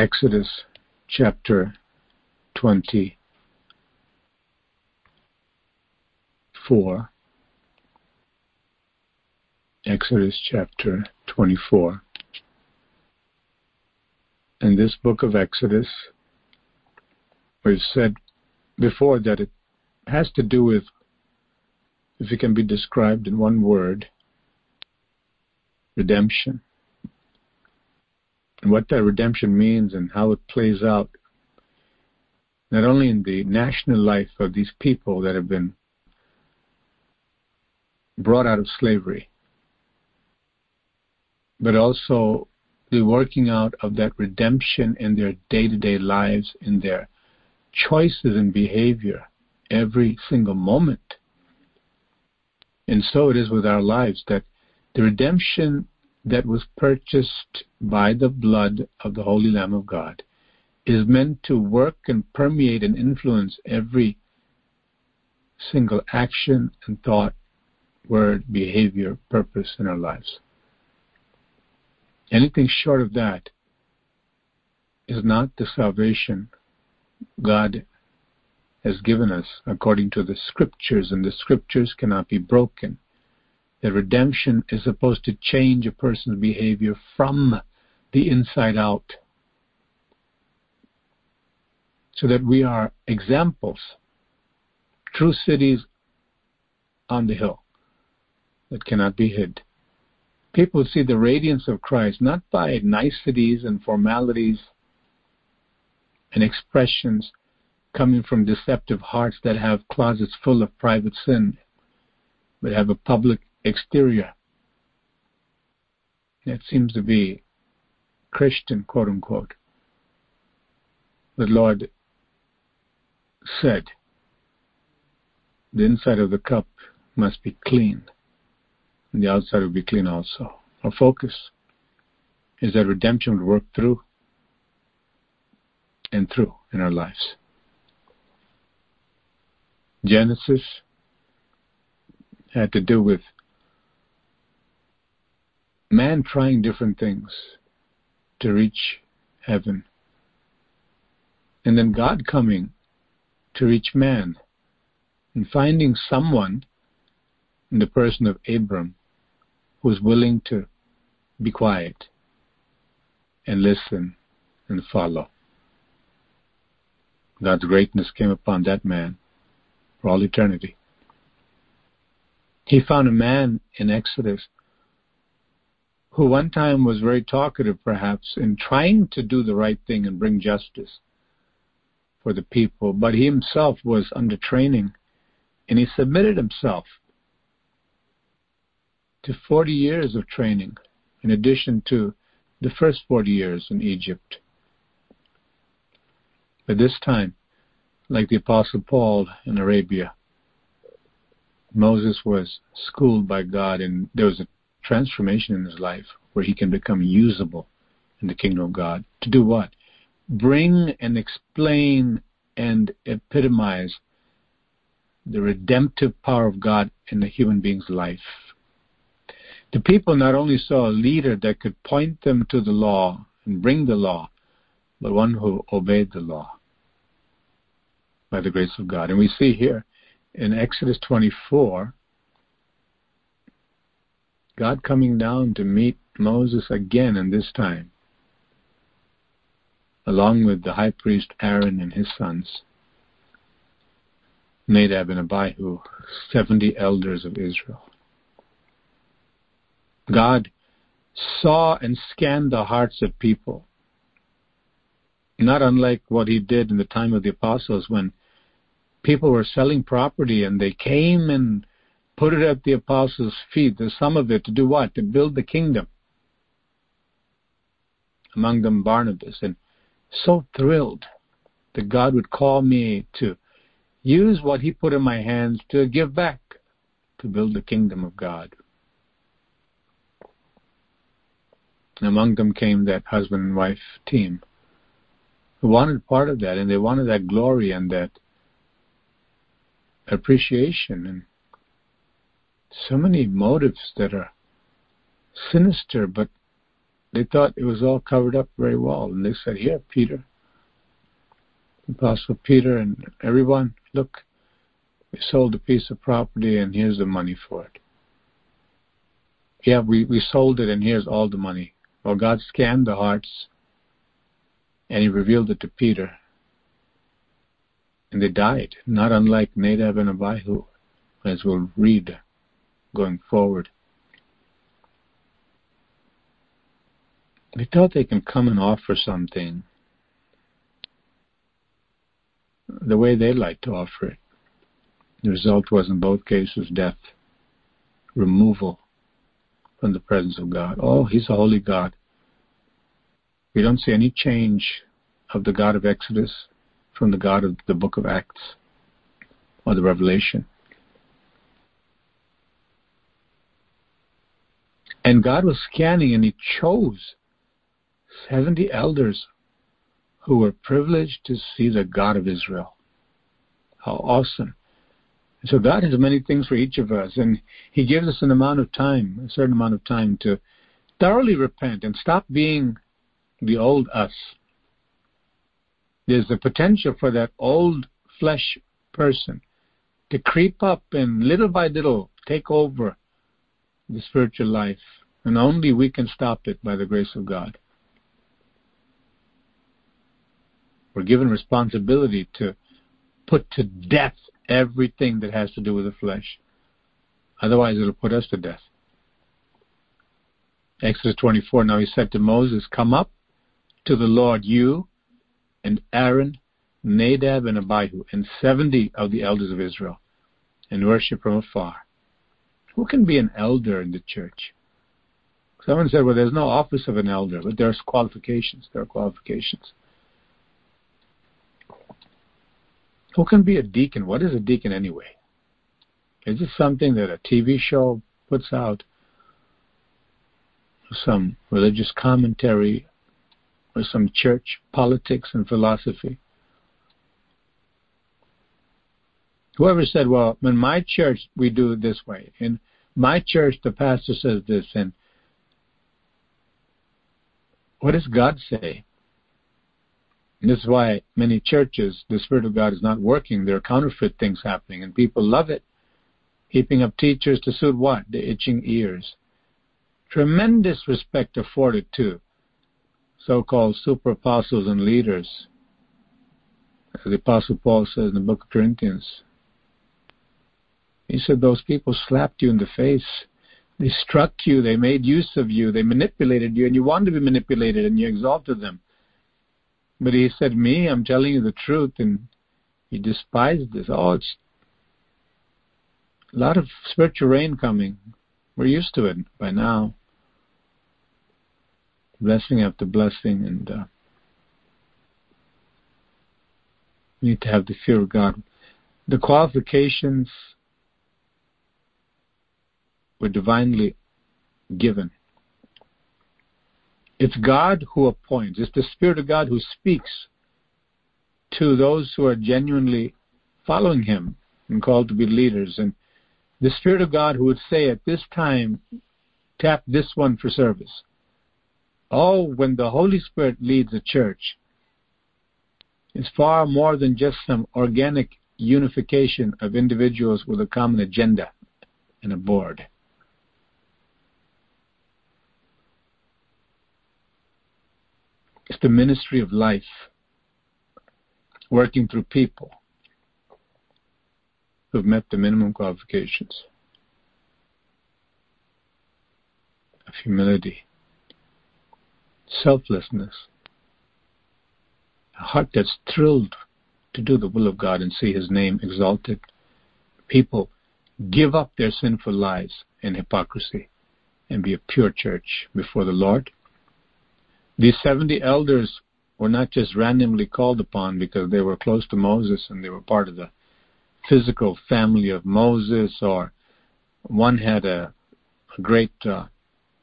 Exodus chapter 24. Exodus chapter 24. In this book of Exodus, we've said before that it has to do with, if it can be described in one word, redemption and what that redemption means and how it plays out, not only in the national life of these people that have been brought out of slavery, but also the working out of that redemption in their day to day lives, in their choices and behavior every single moment. And so it is with our lives that the redemption that was purchased by the blood of the Holy Lamb of God is meant to work and permeate and influence every single action and thought, word, behavior, purpose in our lives. Anything short of that is not the salvation God has given us according to the scriptures, and the scriptures cannot be broken that redemption is supposed to change a person's behavior from the inside out. So that we are examples, true cities on the hill that cannot be hid. People see the radiance of Christ not by niceties and formalities and expressions coming from deceptive hearts that have closets full of private sin, but have a public exterior that seems to be Christian, quote unquote. The Lord said, the inside of the cup must be clean, and the outside will be clean also. Our focus is that redemption will work through and through in our lives. Genesis had to do with man trying different things to reach heaven. And then God coming to reach man and finding someone in the person of Abram who's willing to be quiet and listen and follow. God's greatness came upon that man for all eternity. He found a man in Exodus who one time was very talkative, perhaps, in trying to do the right thing and bring justice for the people, but he himself was under training and he submitted himself to 40 years of training in addition to the first 40 years in Egypt. But this time, like the Apostle Paul in Arabia, Moses was schooled by God and there was a transformation in his life where he can become usable in the kingdom of God. To do what? Bring and explain and epitomize the redemptive power of God in the human being's life. The people not only saw a leader that could point them to the law and bring the law, but one who obeyed the law by the grace of God. And we see here in Exodus 24 God coming down to meet Moses again, and this time, along with the high priest Aaron and his sons, Nadab and Abihu, 70 elders of Israel. God saw and scanned the hearts of people, not unlike what he did in the time of the apostles when people were selling property and they came and put it at the apostles' feet, the sum of it, to do what? To build the kingdom. Among them Barnabas, and so thrilled that God would call me to use what He put in my hands to give back to build the kingdom of God. And among them came that husband and wife team who wanted part of that, and they wanted that glory and that appreciation. And so many motives that are sinister but they thought it was all covered up very well. And they said, Here, Peter, Apostle Peter, and everyone, look, we sold a piece of property and here's the money for it. Yeah, we, we sold it and here's all the money. Well, God scanned the hearts and he revealed it to Peter. And they died, not unlike Nadab and Abihu, as we'll read going forward. They thought they can come and offer something the way they like to offer it. The result was in both cases death, removal from the presence of God. Oh, He's a holy God. We don't see any change of the God of Exodus from the God of the book of Acts or the Revelation. And God was scanning and He chose 70 elders who were privileged to see the God of Israel. How awesome. So God has many things for each of us, and He gives us an amount of time, a certain amount of time to thoroughly repent and stop being the old us. There's the potential for that old flesh person to creep up and little by little take over the spiritual life, and only we can stop it by the grace of God. We're given responsibility to put to death everything that has to do with the flesh. Otherwise, it'll put us to death. Exodus 24 Now he said to Moses, Come up to the Lord, you and Aaron, Nadab and Abihu, and 70 of the elders of Israel, and worship from afar. Who can be an elder in the church? Someone said, Well, there's no office of an elder, but there's qualifications. There are qualifications. Who can be a deacon? What is a deacon anyway? Is it something that a TV show puts out? Some religious commentary or some church politics and philosophy? Whoever said, well, in my church we do it this way. In my church the pastor says this and what does God say? And this is why many churches, the Spirit of God is not working. There are counterfeit things happening, and people love it. Heaping up teachers to suit what? The itching ears. Tremendous respect afforded to so called super apostles and leaders. As the Apostle Paul says in the book of Corinthians. He said those people slapped you in the face. They struck you, they made use of you, they manipulated you, and you wanted to be manipulated, and you exalted them. But he said, Me, I'm telling you the truth, and he despised this. Oh, it's a lot of spiritual rain coming. We're used to it by now. Blessing after blessing, and uh, need to have the fear of God. The qualifications were divinely given. It's God who appoints. It's the Spirit of God who speaks to those who are genuinely following Him and called to be leaders. And the Spirit of God who would say at this time, tap this one for service. Oh, when the Holy Spirit leads a church, it's far more than just some organic unification of individuals with a common agenda and a board. It's the ministry of life, working through people who've met the minimum qualifications of humility, selflessness, a heart that's thrilled to do the will of God and see His name exalted. People give up their sinful lives and hypocrisy and be a pure church before the Lord these 70 elders were not just randomly called upon because they were close to Moses and they were part of the physical family of Moses, or one had a, a great uh,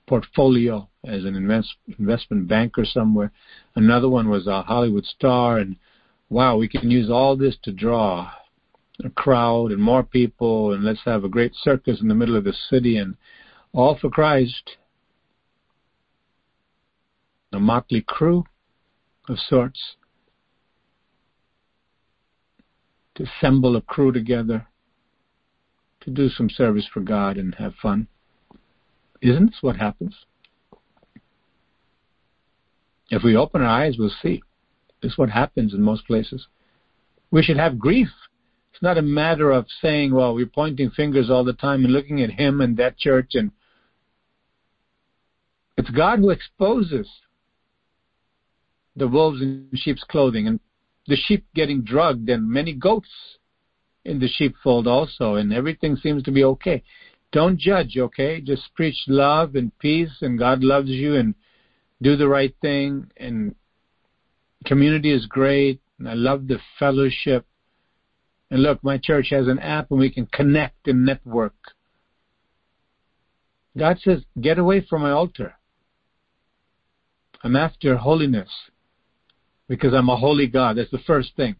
portfolio as an invest, investment banker somewhere. Another one was a Hollywood star, and wow, we can use all this to draw a crowd and more people, and let's have a great circus in the middle of the city, and all for Christ. A motley crew of sorts, to assemble a crew together, to do some service for God and have fun. Isn't this what happens? If we open our eyes, we'll see. This is what happens in most places. We should have grief. It's not a matter of saying, well, we're pointing fingers all the time and looking at him and that church and it's God who exposes the wolves in sheep's clothing and the sheep getting drugged and many goats in the sheepfold also and everything seems to be okay. Don't judge, okay? Just preach love and peace and God loves you and do the right thing and community is great and I love the fellowship. And look, my church has an app and we can connect and network. God says, get away from my altar. I'm after holiness because I'm a holy God. That's the first thing.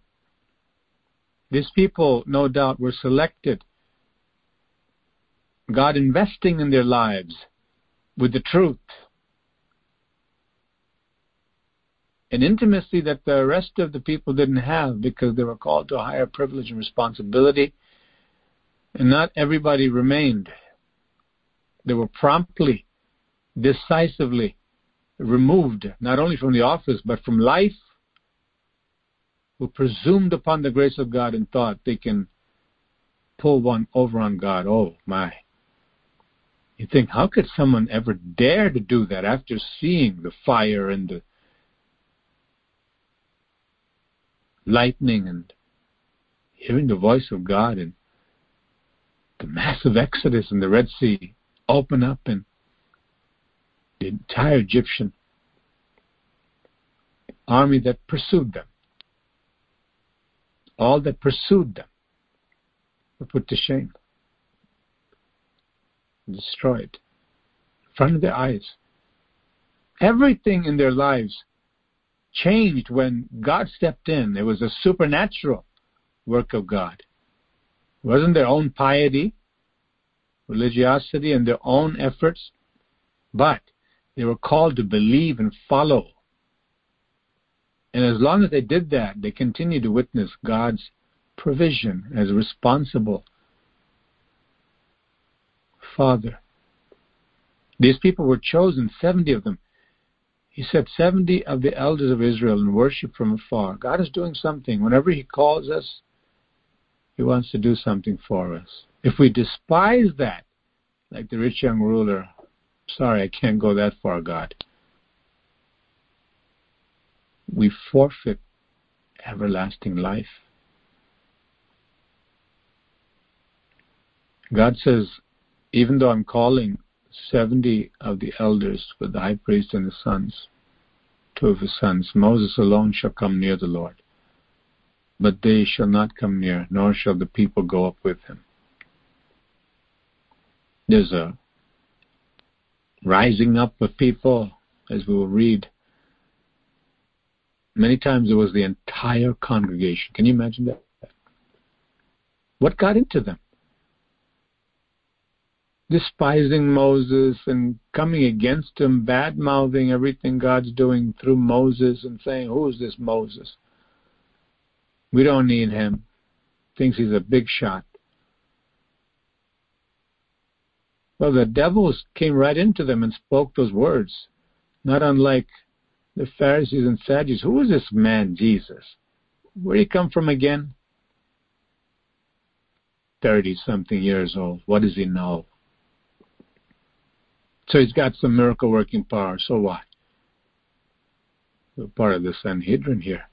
These people, no doubt, were selected. God investing in their lives with the truth. An intimacy that the rest of the people didn't have because they were called to a higher privilege and responsibility. And not everybody remained. They were promptly, decisively removed, not only from the office, but from life, who presumed upon the grace of God and thought they can pull one over on God. Oh, my. You think, how could someone ever dare to do that after seeing the fire and the lightning and hearing the voice of God and the massive exodus in the Red Sea open up and the entire Egyptian army that pursued them. All that pursued them were put to shame, destroyed in front of their eyes. Everything in their lives changed when God stepped in. It was a supernatural work of God. It wasn't their own piety, religiosity, and their own efforts, but they were called to believe and follow. And as long as they did that, they continued to witness God's provision as responsible Father. These people were chosen, 70 of them. He said 70 of the elders of Israel in worship from afar. God is doing something. Whenever He calls us, He wants to do something for us. If we despise that, like the rich young ruler Sorry, I can't go that far, God. We forfeit everlasting life. God says, even though I'm calling 70 of the elders with the high priest and his sons, two of his sons, Moses alone shall come near the Lord. But they shall not come near, nor shall the people go up with him. There's a rising up of people, as we will read. Many times it was the entire congregation. Can you imagine that? What got into them? Despising Moses and coming against him, bad mouthing everything God's doing through Moses and saying, Who is this Moses? We don't need him. Thinks he's a big shot. Well, the devils came right into them and spoke those words, not unlike the Pharisees and Sadducees. Who is this man, Jesus? Where did he come from again? 30 something years old. What does he know? So he's got some miracle working power. So what? We're part of the Sanhedrin here.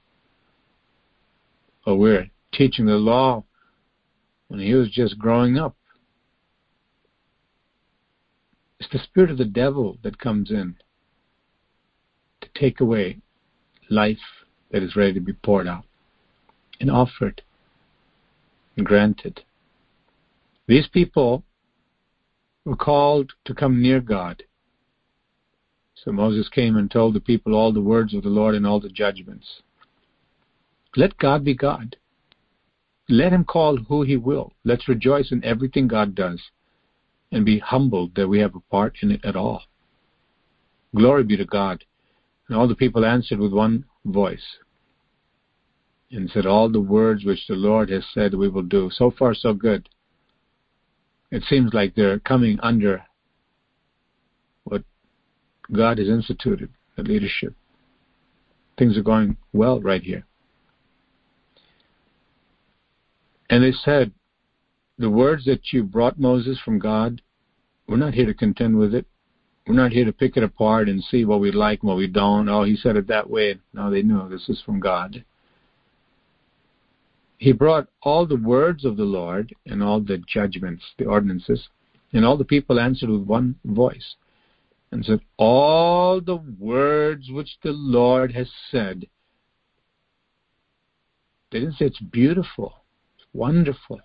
Or we're teaching the law when he was just growing up. It's the spirit of the devil that comes in take away life that is ready to be poured out and offered and granted. These people were called to come near God. So Moses came and told the people all the words of the Lord and all the judgments. Let God be God. Let him call who he will. Let's rejoice in everything God does and be humbled that we have a part in it at all. Glory be to God. And all the people answered with one voice and said, All the words which the Lord has said we will do. So far, so good. It seems like they're coming under what God has instituted, the leadership. Things are going well right here. And they said, The words that you brought Moses from God, we're not here to contend with it. We're not here to pick it apart and see what we like and what we don't. Oh, he said it that way. No, they knew this is from God. He brought all the words of the Lord and all the judgments, the ordinances, and all the people answered with one voice and said, All the words which the Lord has said. They didn't say it's beautiful, it's wonderful,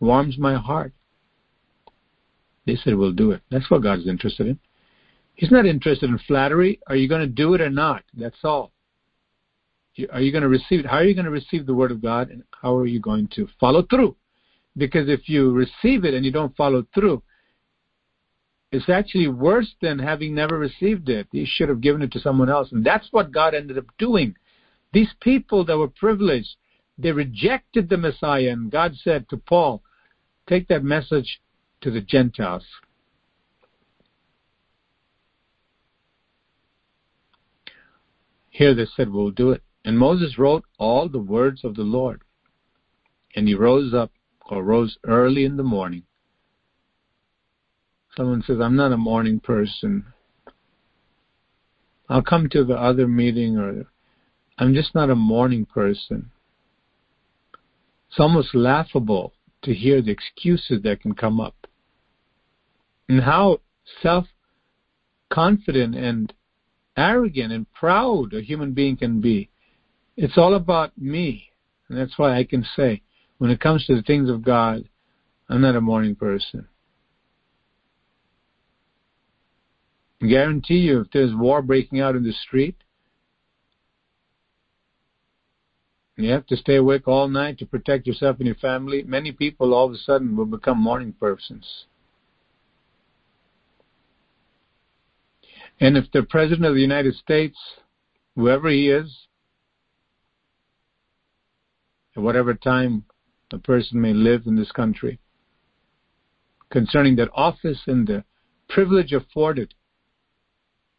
warms my heart. They said, We'll do it. That's what God is interested in. He's not interested in flattery. Are you going to do it or not? That's all. Are you going to receive it? How are you going to receive the Word of God and how are you going to follow through? Because if you receive it and you don't follow through, it's actually worse than having never received it. You should have given it to someone else. And that's what God ended up doing. These people that were privileged, they rejected the Messiah. And God said to Paul, take that message to the Gentiles. Here they said, We'll do it. And Moses wrote all the words of the Lord. And he rose up, or rose early in the morning. Someone says, I'm not a morning person. I'll come to the other meeting, or I'm just not a morning person. It's almost laughable to hear the excuses that can come up and how self confident and arrogant and proud a human being can be. It's all about me. And that's why I can say, when it comes to the things of God, I'm not a morning person. I guarantee you, if there's war breaking out in the street, you have to stay awake all night to protect yourself and your family, many people all of a sudden will become morning persons. And if the President of the United States, whoever he is, at whatever time a person may live in this country, concerning that office and the privilege afforded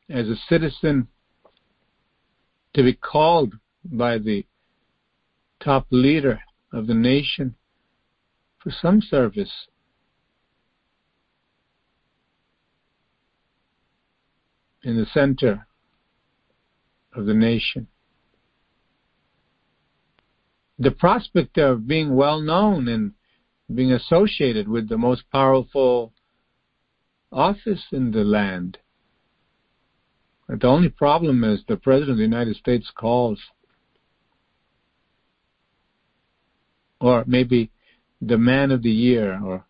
as a citizen to be called by the top leader of the nation for some service in the center of the nation. The prospect of being well known and being associated with the most powerful office in the land. But the only problem is the President of the United States calls. Or maybe the man of the year or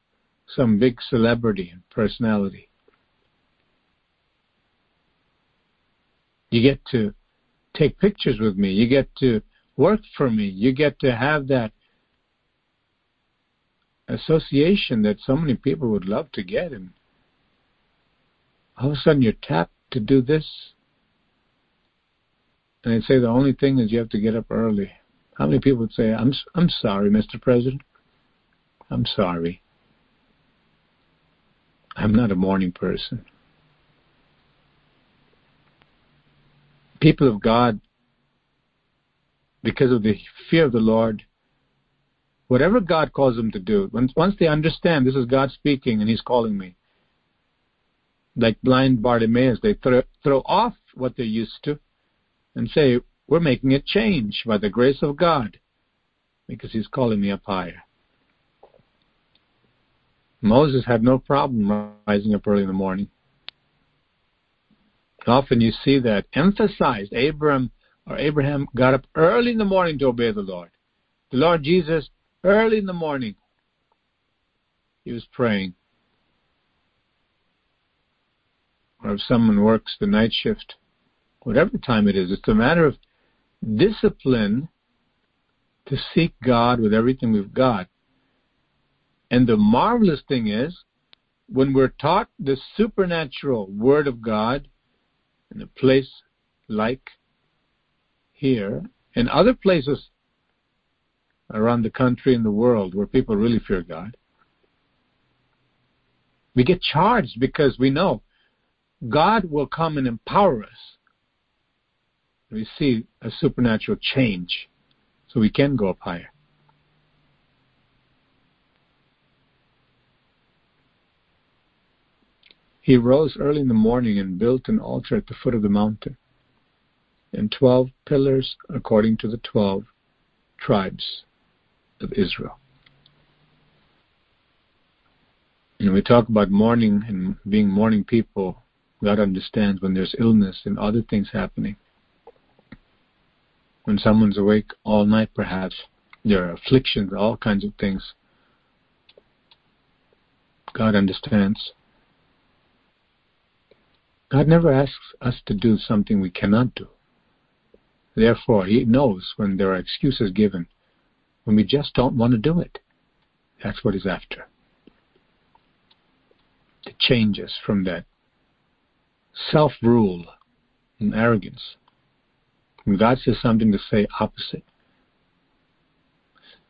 some big celebrity and personality. You get to take pictures with me. You get to work for me. You get to have that association that so many people would love to get. And all of a sudden you're tapped to do this. And they say the only thing is you have to get up early. How many people would say, I'm, I'm sorry, Mr. President? I'm sorry. I'm not a morning person. People of God, because of the fear of the Lord, whatever God calls them to do, once, once they understand this is God speaking and He's calling me, like blind Bartimaeus, they throw, throw off what they're used to and say, We're making a change by the grace of God because He's calling me up higher. Moses had no problem rising up early in the morning. Often you see that emphasized. Abraham or Abraham got up early in the morning to obey the Lord. The Lord Jesus, early in the morning, he was praying. Or if someone works the night shift, whatever time it is, it's a matter of discipline to seek God with everything we've got. And the marvelous thing is, when we're taught the supernatural Word of God, in a place like here and other places around the country and the world where people really fear God, we get charged because we know God will come and empower us. We see a supernatural change so we can go up higher. He rose early in the morning and built an altar at the foot of the mountain, and twelve pillars according to the twelve tribes of Israel. And we talk about morning and being morning people, God understands when there's illness and other things happening. When someone's awake all night, perhaps, there are afflictions, all kinds of things. God understands. God never asks us to do something we cannot do. Therefore, He knows when there are excuses given, when we just don't want to do it. That's what He's after. To change us from that self rule and arrogance. When God says something to say opposite.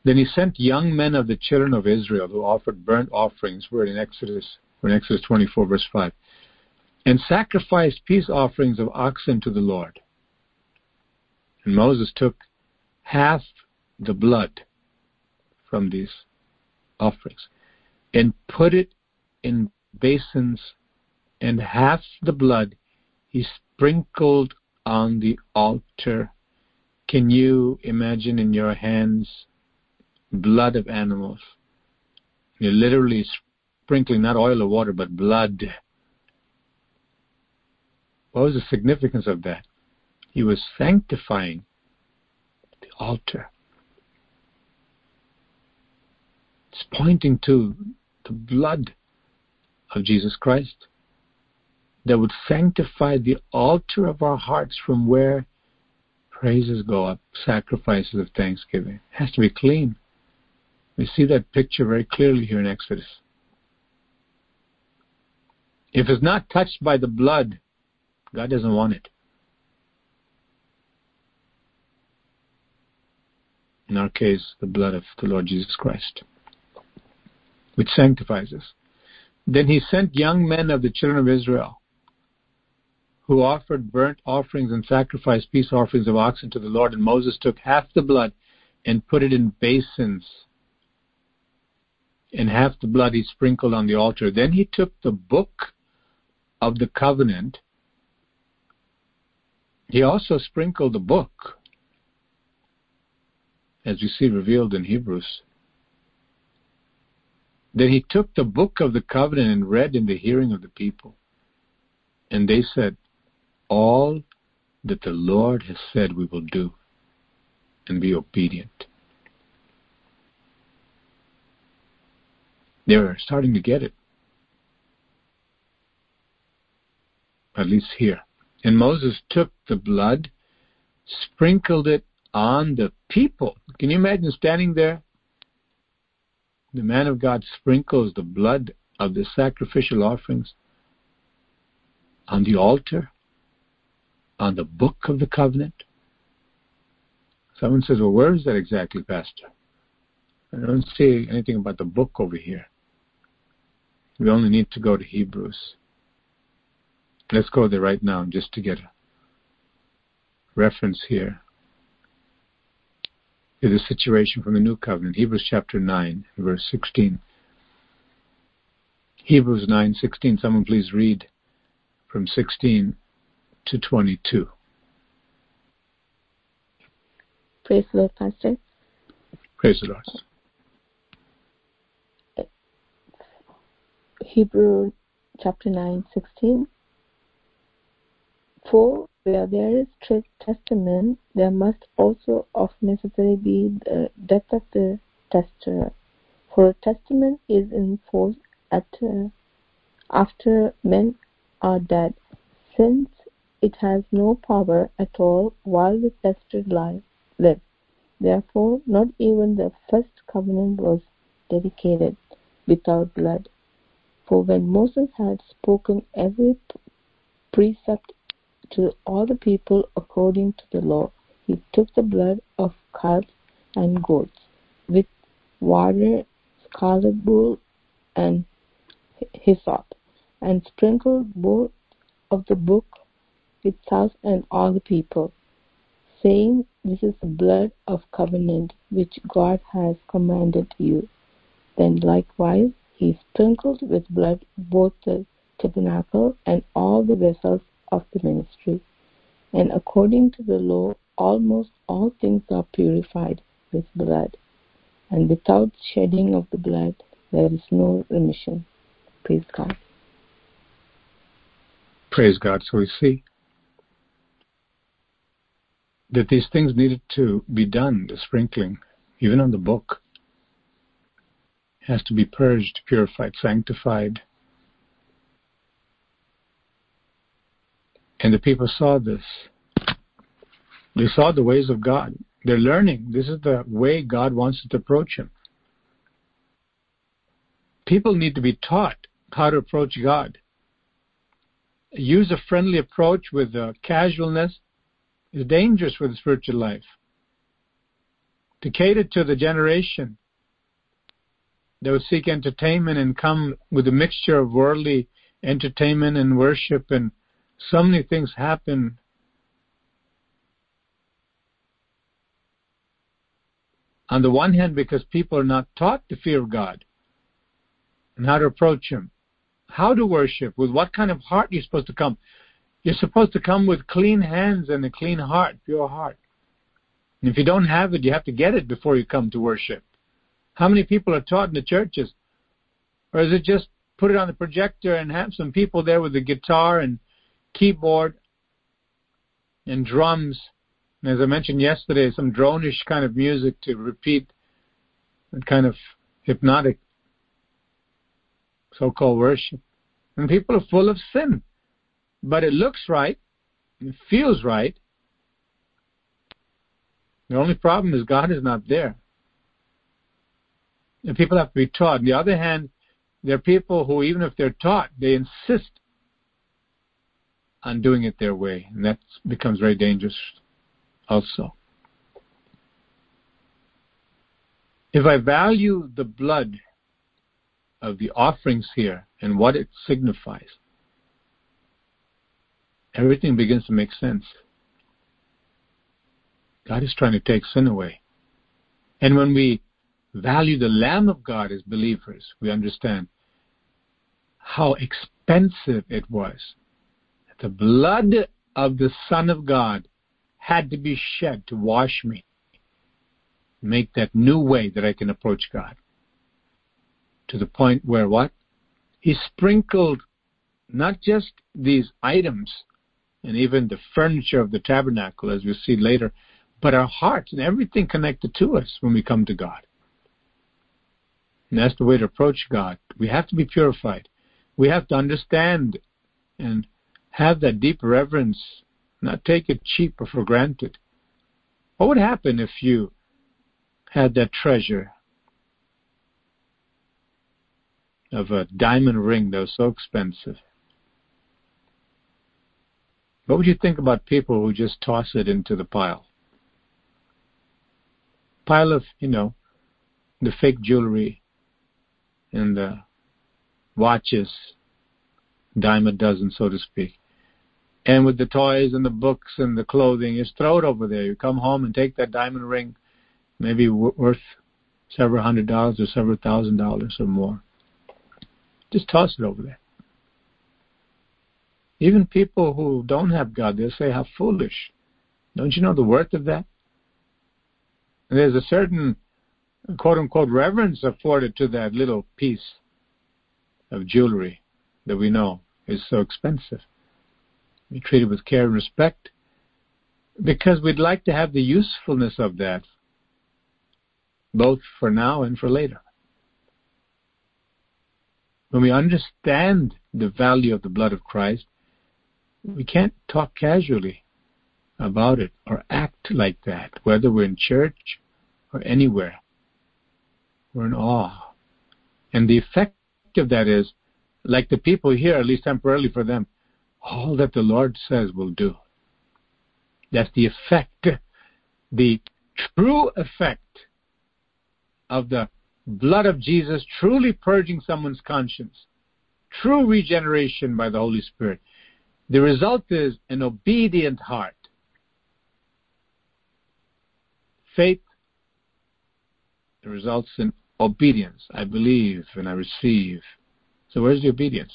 Then he sent young men of the children of Israel who offered burnt offerings. We're in Exodus, we're in Exodus 24, verse 5 and sacrificed peace offerings of oxen to the Lord. And Moses took half the blood from these offerings and put it in basins, and half the blood he sprinkled on the altar. Can you imagine in your hands blood of animals? You're literally sprinkling not oil or water, but blood what was the significance of that? He was sanctifying the altar. It's pointing to the blood of Jesus Christ that would sanctify the altar of our hearts from where praises go up, sacrifices of thanksgiving. It has to be clean. We see that picture very clearly here in Exodus. If it's not touched by the blood, God doesn't want it. In our case, the blood of the Lord Jesus Christ, which sanctifies us. Then he sent young men of the children of Israel who offered burnt offerings and sacrificed peace offerings of oxen to the Lord. And Moses took half the blood and put it in basins, and half the blood he sprinkled on the altar. Then he took the book of the covenant he also sprinkled the book, as we see revealed in Hebrews. Then he took the book of the covenant and read in the hearing of the people. And they said, All that the Lord has said we will do, and be obedient. They're starting to get it. At least here. And Moses took the blood, sprinkled it on the people. Can you imagine standing there? The man of God sprinkles the blood of the sacrificial offerings on the altar, on the book of the covenant. Someone says, Well, where is that exactly, Pastor? I don't see anything about the book over here. We only need to go to Hebrews. Let's go there right now just to get a reference here to the situation from the New Covenant. Hebrews chapter 9, verse 16. Hebrews 9:16. Someone please read from 16 to 22. Praise the Lord, Pastor. Praise the Lord. Hebrew chapter 9, 16. For where there is testament, there must also of necessity be the death of the testator. For a testament is in force at, uh, after men are dead, since it has no power at all while the testator lives. Therefore, not even the first covenant was dedicated without blood. For when Moses had spoken every precept to all the people according to the law. He took the blood of calves and goats with water, scarlet wool, and hyssop, and sprinkled both of the book itself and all the people, saying, This is the blood of covenant which God has commanded you. Then likewise he sprinkled with blood both the tabernacle and all the vessels of the ministry. And according to the law, almost all things are purified with blood. And without shedding of the blood, there is no remission. Praise God. Praise God. So we see that these things needed to be done, the sprinkling, even on the book, has to be purged, purified, sanctified. And the people saw this. They saw the ways of God. They're learning. This is the way God wants us to approach Him. People need to be taught how to approach God. Use a friendly approach with uh, casualness is dangerous for the spiritual life. To cater to the generation that would seek entertainment and come with a mixture of worldly entertainment and worship, and so many things happen. On the one hand, because people are not taught to fear God and how to approach Him, how to worship, with what kind of heart you're supposed to come. You're supposed to come with clean hands and a clean heart, pure heart. And if you don't have it, you have to get it before you come to worship. How many people are taught in the churches? Or is it just put it on the projector and have some people there with a guitar and keyboard and drums? And as I mentioned yesterday, some dronish kind of music to repeat and kind of hypnotic so-called worship. And people are full of sin but it looks right, it feels right. The only problem is God is not there. And people have to be taught. On the other hand, there are people who, even if they're taught, they insist on doing it their way, and that becomes very dangerous also. If I value the blood of the offerings here and what it signifies, everything begins to make sense. God is trying to take sin away. And when we value the Lamb of God as believers, we understand how expensive it was. The blood of the Son of God had to be shed to wash me, make that new way that I can approach God. To the point where what? He sprinkled not just these items and even the furniture of the tabernacle, as we'll see later, but our hearts and everything connected to us when we come to God. And that's the way to approach God. We have to be purified. We have to understand and have that deep reverence, not take it cheap or for granted. What would happen if you had that treasure of a diamond ring that was so expensive? What would you think about people who just toss it into the pile? Pile of, you know, the fake jewelry and the watches, dime a dozen, so to speak. And with the toys and the books and the clothing, just throw it over there. You come home and take that diamond ring, maybe worth several hundred dollars or several thousand dollars or more. Just toss it over there. Even people who don't have God, they'll say, How foolish. Don't you know the worth of that? And there's a certain quote unquote reverence afforded to that little piece of jewelry that we know is so expensive. We treated with care and respect because we'd like to have the usefulness of that both for now and for later. When we understand the value of the blood of Christ, we can't talk casually about it or act like that, whether we're in church or anywhere. We're in awe. And the effect of that is, like the people here, at least temporarily for them, all that the Lord says will do. That's the effect, the true effect of the blood of Jesus truly purging someone's conscience, true regeneration by the Holy Spirit. The result is an obedient heart. Faith results in obedience. I believe and I receive. So where's the obedience?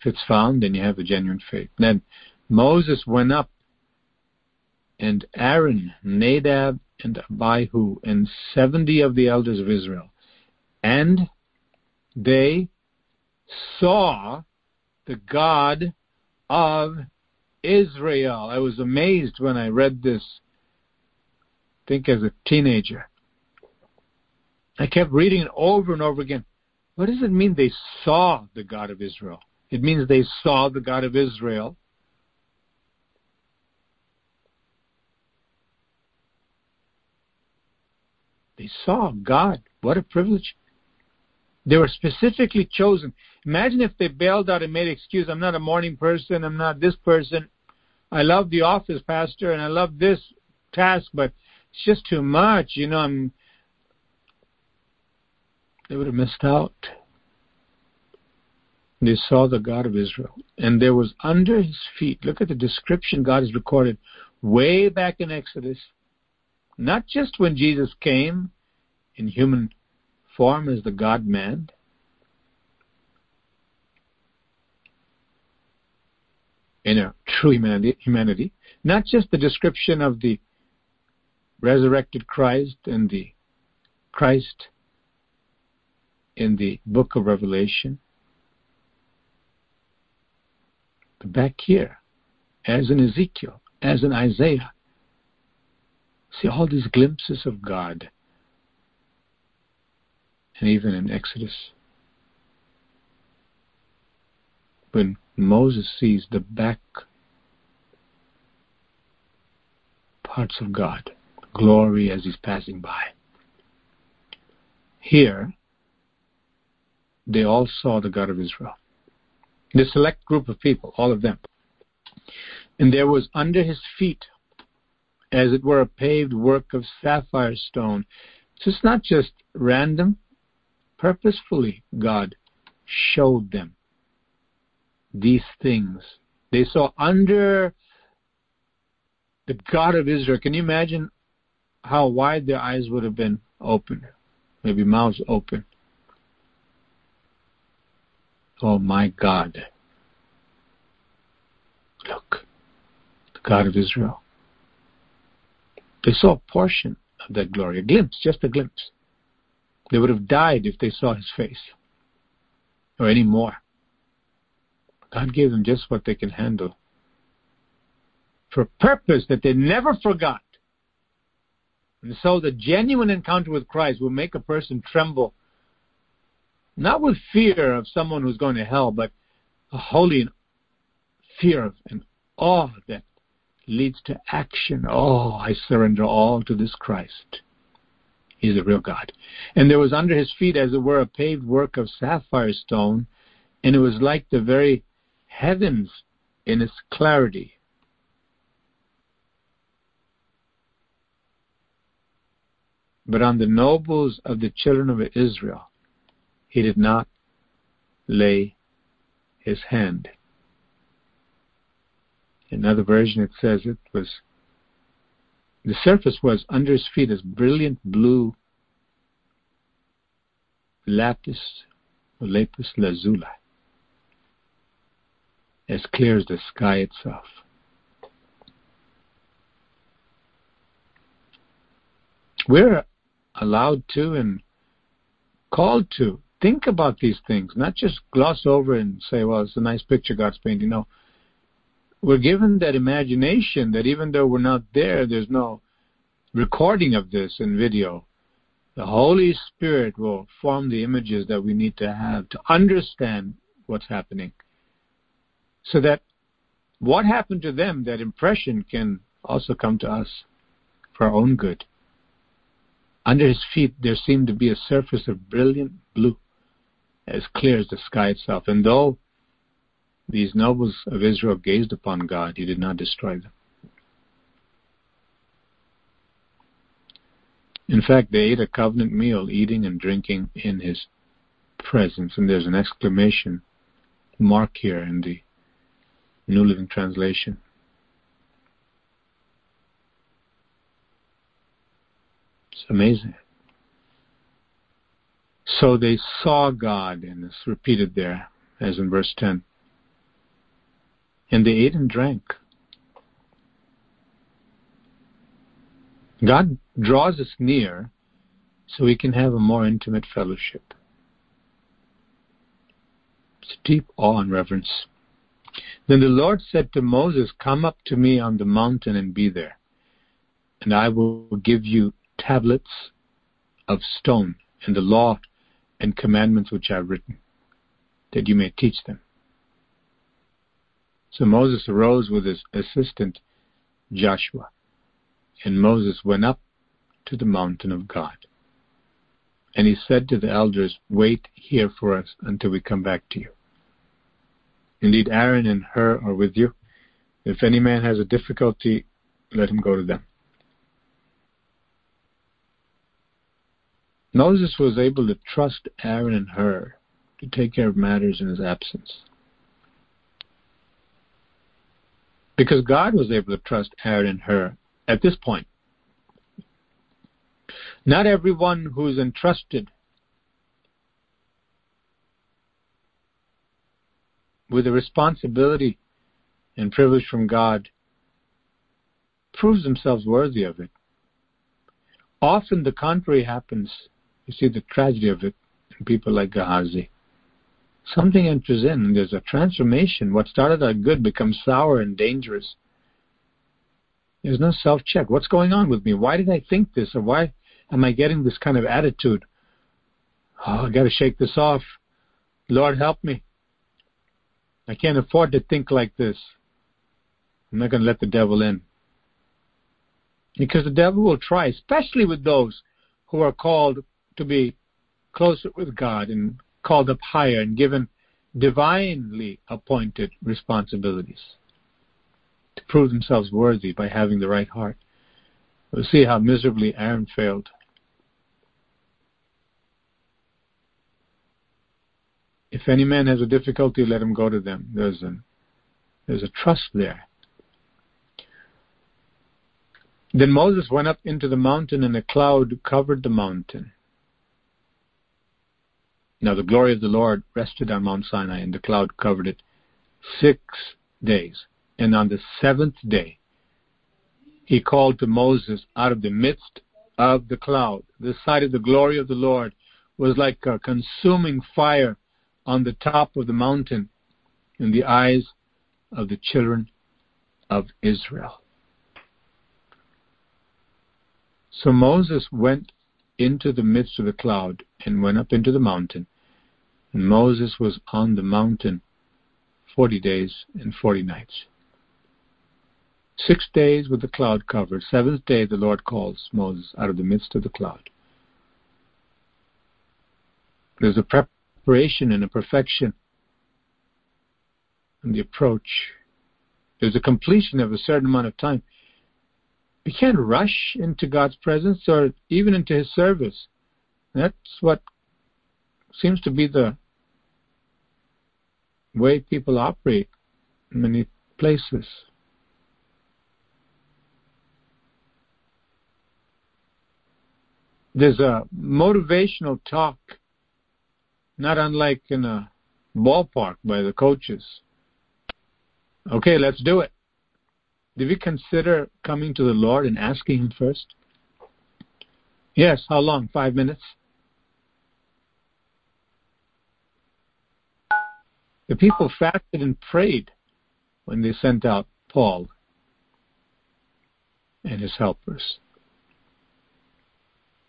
If it's found, then you have a genuine faith. Then Moses went up, and Aaron, Nadab, and Abihu, and seventy of the elders of Israel, and they saw the God of Israel. I was amazed when I read this, I think as a teenager. I kept reading it over and over again. What does it mean they saw the God of Israel? It means they saw the God of Israel. They saw God. What a privilege. They were specifically chosen. Imagine if they bailed out and made excuse. I'm not a morning person. I'm not this person. I love the office, Pastor, and I love this task, but it's just too much. You know, I'm. They would have missed out. They saw the God of Israel, and there was under his feet. Look at the description God has recorded way back in Exodus. Not just when Jesus came in human form as the God man, in a true humanity, humanity, not just the description of the resurrected Christ and the Christ in the book of Revelation, but back here, as in Ezekiel, as in Isaiah, see all these glimpses of God, and even in Exodus. When Moses sees the back parts of God, glory as he's passing by. Here, they all saw the God of Israel. The select group of people, all of them. And there was under his feet, as it were, a paved work of sapphire stone. So it's not just random, purposefully, God showed them these things. They saw under the God of Israel. Can you imagine how wide their eyes would have been open? Maybe mouths open. Oh my God. Look, the God of Israel. They saw a portion of that glory, a glimpse, just a glimpse. They would have died if they saw his face or any more. God gave them just what they can handle for a purpose that they never forgot. And so the genuine encounter with Christ will make a person tremble, not with fear of someone who's going to hell, but a holy fear of and awe that leads to action. Oh, I surrender all to this Christ. He's a real God. And there was under his feet, as it were, a paved work of sapphire stone, and it was like the very heavens in its clarity. But on the nobles of the children of Israel, he did not lay his hand. In another version, it says it was the surface was under his feet as brilliant blue lapis lapis lazuli as clear as the sky itself. We're allowed to and called to think about these things, not just gloss over and say, well, it's a nice picture God's painting. No. We're given that imagination that even though we're not there, there's no recording of this in video. The Holy Spirit will form the images that we need to have to understand what's happening so that what happened to them, that impression can also come to us for our own good. Under his feet there seemed to be a surface of brilliant blue, as clear as the sky itself. And though these nobles of Israel gazed upon God, he did not destroy them. In fact, they ate a covenant meal, eating and drinking in his presence. And there's an exclamation mark here in the New Living Translation. It's amazing. So they saw God, and it's repeated there, as in verse 10. And they ate and drank. God draws us near so we can have a more intimate fellowship. It's deep awe and reverence. Then the Lord said to Moses, Come up to me on the mountain and be there, and I will give you tablets of stone and the law and commandments which I have written, that you may teach them. So Moses arose with his assistant Joshua, and Moses went up to the mountain of God. And he said to the elders, Wait here for us until we come back to you. Indeed, Aaron and Hur are with you. If any man has a difficulty, let him go to them. Moses was able to trust Aaron and Hur to take care of matters in his absence. Because God was able to trust Aaron and Hur at this point. Not everyone who is entrusted with a responsibility and privilege from God proves themselves worthy of it. Often the contrary happens. You see the tragedy of it in people like Gehazi. Something enters in and there's a transformation. What started out good becomes sour and dangerous. There's no self check. What's going on with me? Why did I think this? Or why am I getting this kind of attitude? Oh, I got to shake this off. Lord, help me. I can't afford to think like this. I'm not going to let the devil in. Because the devil will try, especially with those who are called to be closer with God and called up higher and given divinely appointed responsibilities to prove themselves worthy by having the right heart. We'll see how miserably Aaron failed. If any man has a difficulty, let him go to them. There's there's a trust there. Then Moses went up into the mountain, and a cloud covered the mountain. Now the glory of the Lord rested on Mount Sinai, and the cloud covered it six days. And on the seventh day, he called to Moses out of the midst of the cloud. The sight of the glory of the Lord was like a consuming fire on the top of the mountain in the eyes of the children of Israel. So Moses went into the midst of the cloud and went up into the mountain. And Moses was on the mountain forty days and forty nights. Six days with the cloud covered. Seventh day the Lord calls Moses out of the midst of the cloud. There's a preparation and a perfection and the approach. There's a completion of a certain amount of time. We can't rush into God's presence or even into His service. That's what seems to be the way people operate in many places. There's a motivational talk not unlike in a ballpark by the coaches. Okay, let's do it. Did we consider coming to the Lord and asking Him first? Yes, how long? Five minutes? The people fasted and prayed when they sent out Paul and his helpers.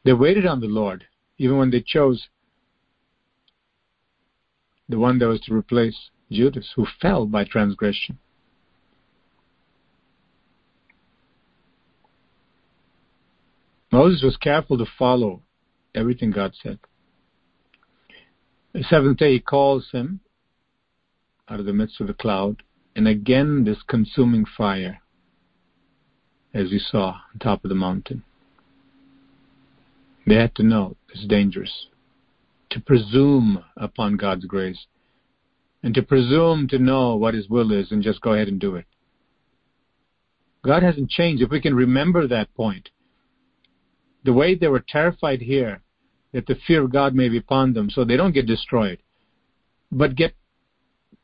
They waited on the Lord, even when they chose the one that was to replace Judas, who fell by transgression. Moses was careful to follow everything God said. The seventh day he calls him out of the midst of the cloud, and again this consuming fire, as we saw on top of the mountain. They had to know it's dangerous. To presume upon God's grace and to presume to know what His will is and just go ahead and do it. God hasn't changed. If we can remember that point, the way they were terrified here, that the fear of God may be upon them so they don't get destroyed, but get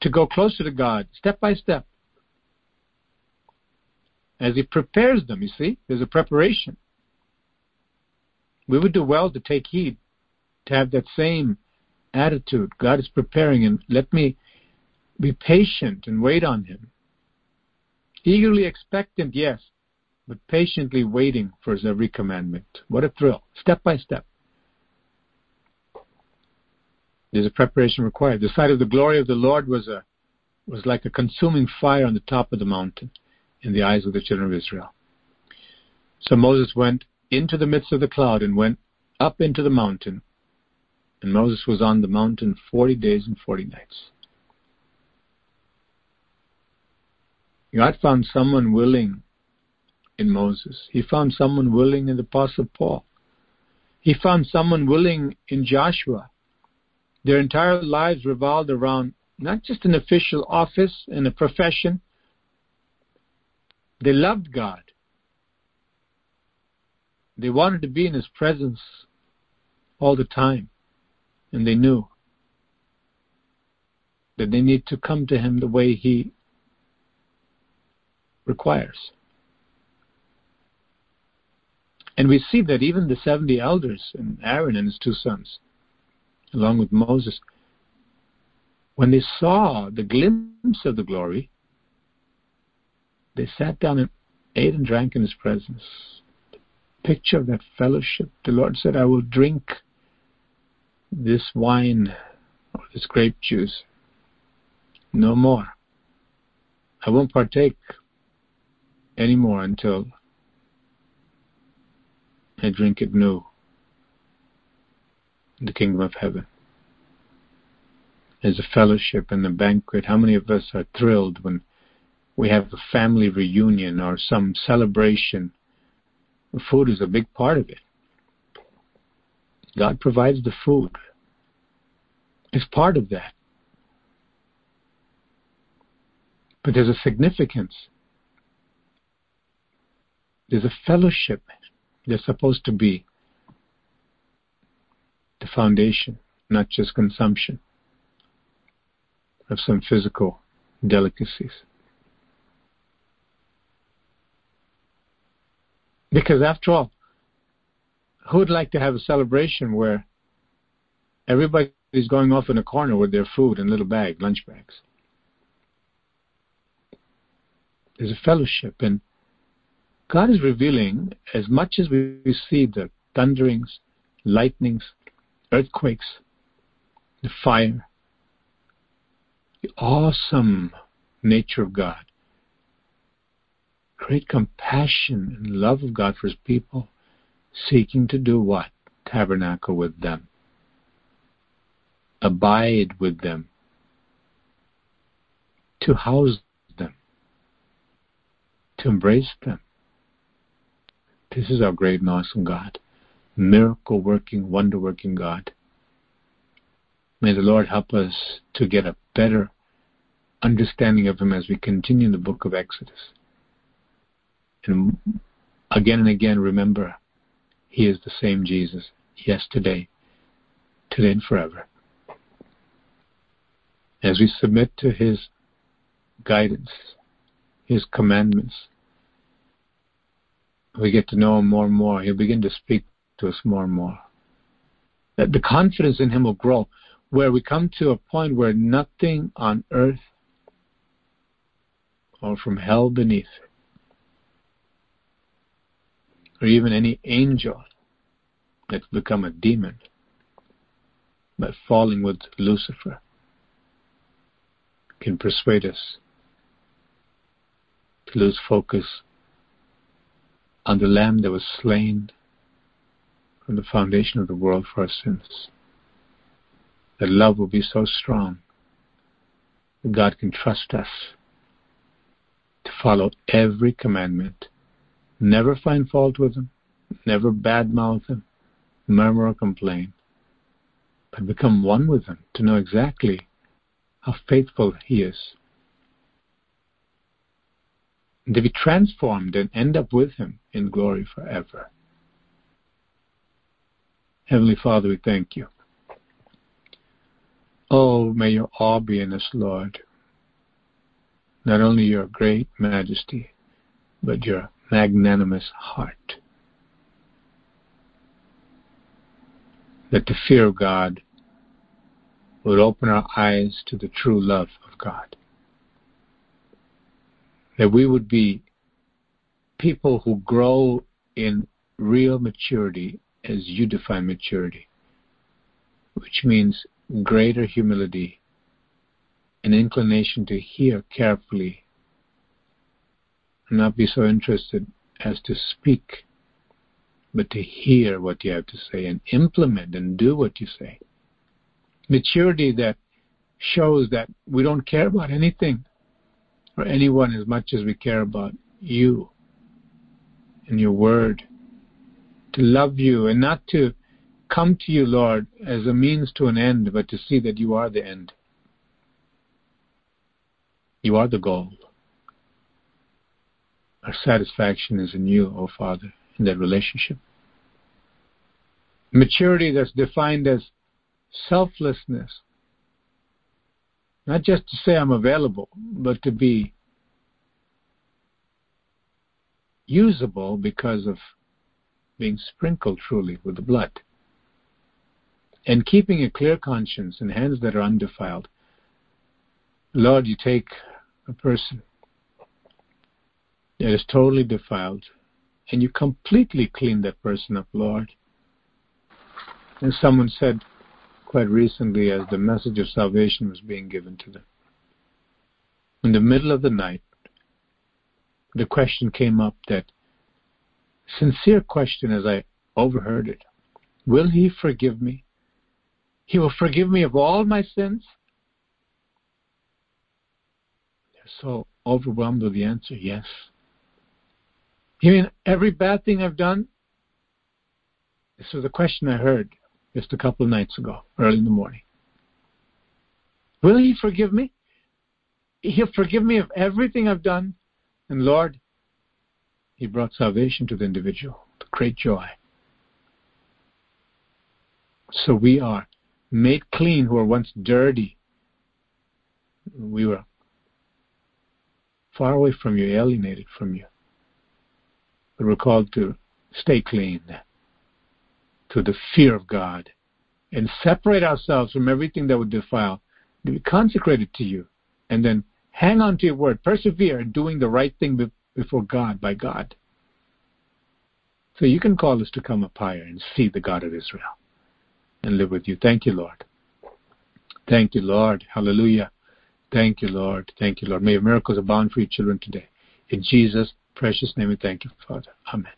to go closer to God step by step. As He prepares them, you see, there's a preparation. We would do well to take heed, to have that same attitude. God is preparing, and let me be patient and wait on Him. Eagerly expectant, yes, but patiently waiting for His every commandment. What a thrill, step by step. There's a preparation required. The sight of the glory of the Lord was a was like a consuming fire on the top of the mountain in the eyes of the children of Israel. So Moses went into the midst of the cloud and went up into the mountain. And Moses was on the mountain 40 days and 40 nights. God found someone willing in Moses. He found someone willing in the Apostle Paul. He found someone willing in Joshua. Their entire lives revolved around not just an official office and a profession. They loved God. They wanted to be in His presence all the time. And they knew that they need to come to Him the way He requires. And we see that even the 70 elders and Aaron and his two sons, along with Moses, when they saw the glimpse of the glory, they sat down and ate and drank in his presence. Picture of that fellowship. The Lord said, I will drink this wine or this grape juice no more. I won't partake anymore until I drink it new the kingdom of heaven. As a fellowship and a banquet, how many of us are thrilled when we have a family reunion or some celebration? Food is a big part of it. God provides the food. It's part of that. But there's a significance there's a fellowship. There's supposed to be the foundation, not just consumption of some physical delicacies. Because after all, who would like to have a celebration where everybody's going off in a corner with their food in little bag, lunch bags? There's a fellowship, and God is revealing as much as we see the thunderings, lightnings, earthquakes, the fire, the awesome nature of God, great compassion and love of God for his people, seeking to do what? Tabernacle with them, abide with them, to house them, to embrace them this is our great and awesome God, miracle working, wonder working God. May the Lord help us to get a better understanding of Him as we continue in the book of Exodus. And again and again, remember, He is the same Jesus, yesterday, today, and forever. As we submit to His guidance, His commandments, we get to know him more and more, he'll begin to speak to us more and more. That the confidence in him will grow, where we come to a point where nothing on earth or from hell beneath, or even any angel that's become a demon by falling with Lucifer can persuade us to lose focus on the Lamb that was slain from the foundation of the world for our sins. that love will be so strong that God can trust us to follow every commandment, never find fault with Him, never badmouth Him, murmur or complain, but become one with Him to know exactly how faithful He is. To be transformed and end up with Him in glory forever. Heavenly Father, we thank you. Oh, may your awe be in us, Lord. Not only your great majesty, but your magnanimous heart. That the fear of God would open our eyes to the true love of God. That we would be people who grow in real maturity as you define maturity, which means greater humility, an inclination to hear carefully, not be so interested as to speak, but to hear what you have to say and implement and do what you say. Maturity that shows that we don't care about anything or anyone as much as we care about you and your word. To love you and not to come to you, Lord, as a means to an end, but to see that you are the end. You are the goal. Our satisfaction is in you, O oh Father, in that relationship. Maturity that's defined as selflessness. Not just to say I'm available, but to be usable because of being sprinkled truly with the blood and keeping a clear conscience and hands that are undefiled. Lord, you take a person that is totally defiled and you completely clean that person up, Lord. And someone said quite recently as the message of salvation was being given to them, in the middle of the night, the question came up that sincere question as I overheard it Will he forgive me? He will forgive me of all my sins? They're so overwhelmed with the answer, yes. You mean every bad thing I've done? This was a question I heard just a couple of nights ago, early in the morning. Will He forgive me? He'll forgive me of everything I've done. And Lord, He brought salvation to the individual, the great joy. So we are made clean who were once dirty. We were far away from you, alienated from you. But we're called to stay clean, to the fear of God, and separate ourselves from everything that would defile, to be consecrated to you, and then hang on to your word, persevere in doing the right thing before God, by God. So you can call us to come up higher and see the God of Israel and live with you. Thank you, Lord. Thank you, Lord. Hallelujah. Thank you, Lord. Thank you, Lord. May your miracles abound for your children today. In Jesus' precious name we thank you, Father. Amen.